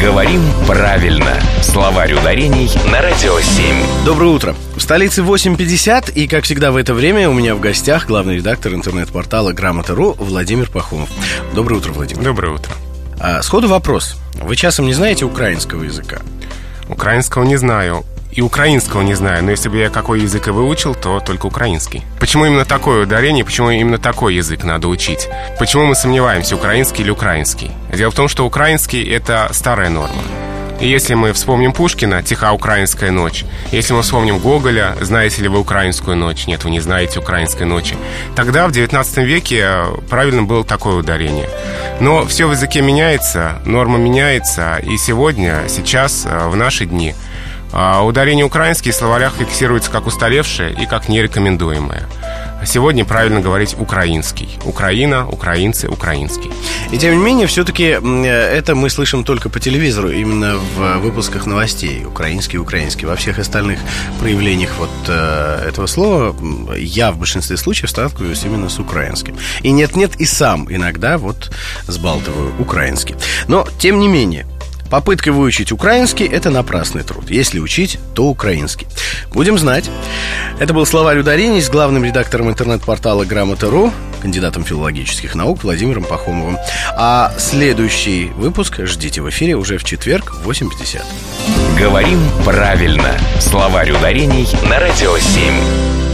Говорим правильно. Словарь ударений на Радио 7. Доброе утро. В столице 8.50, и, как всегда в это время, у меня в гостях главный редактор интернет-портала Грамота.ру Владимир Пахомов. Доброе утро, Владимир. Доброе утро. А, сходу вопрос. Вы часом не знаете украинского языка? Украинского не знаю. И украинского не знаю, но если бы я какой язык и выучил, то только украинский. Почему именно такое ударение, почему именно такой язык надо учить? Почему мы сомневаемся, украинский или украинский? Дело в том, что украинский — это старая норма. И если мы вспомним Пушкина «Тиха украинская ночь», если мы вспомним Гоголя «Знаете ли вы украинскую ночь?» Нет, вы не знаете украинской ночи. Тогда, в XIX веке, правильно было такое ударение. Но все в языке меняется, норма меняется, и сегодня, сейчас, э, в наши дни – а ударение украинский в словарях фиксируется как устаревшее и как нерекомендуемое. Сегодня правильно говорить украинский. Украина, украинцы, украинский. И тем не менее, все-таки это мы слышим только по телевизору, именно в выпусках новостей. Украинский, украинский. Во всех остальных проявлениях вот э, этого слова я в большинстве случаев сталкиваюсь именно с украинским. И нет-нет, и сам иногда вот сбалтываю украинский. Но, тем не менее, Попытка выучить украинский – это напрасный труд. Если учить, то украинский. Будем знать. Это был словарь ударений с главным редактором интернет-портала Грамота.ру, кандидатом филологических наук Владимиром Пахомовым. А следующий выпуск ждите в эфире уже в четверг в 8.50. Говорим правильно. Словарь ударений на Радио 7.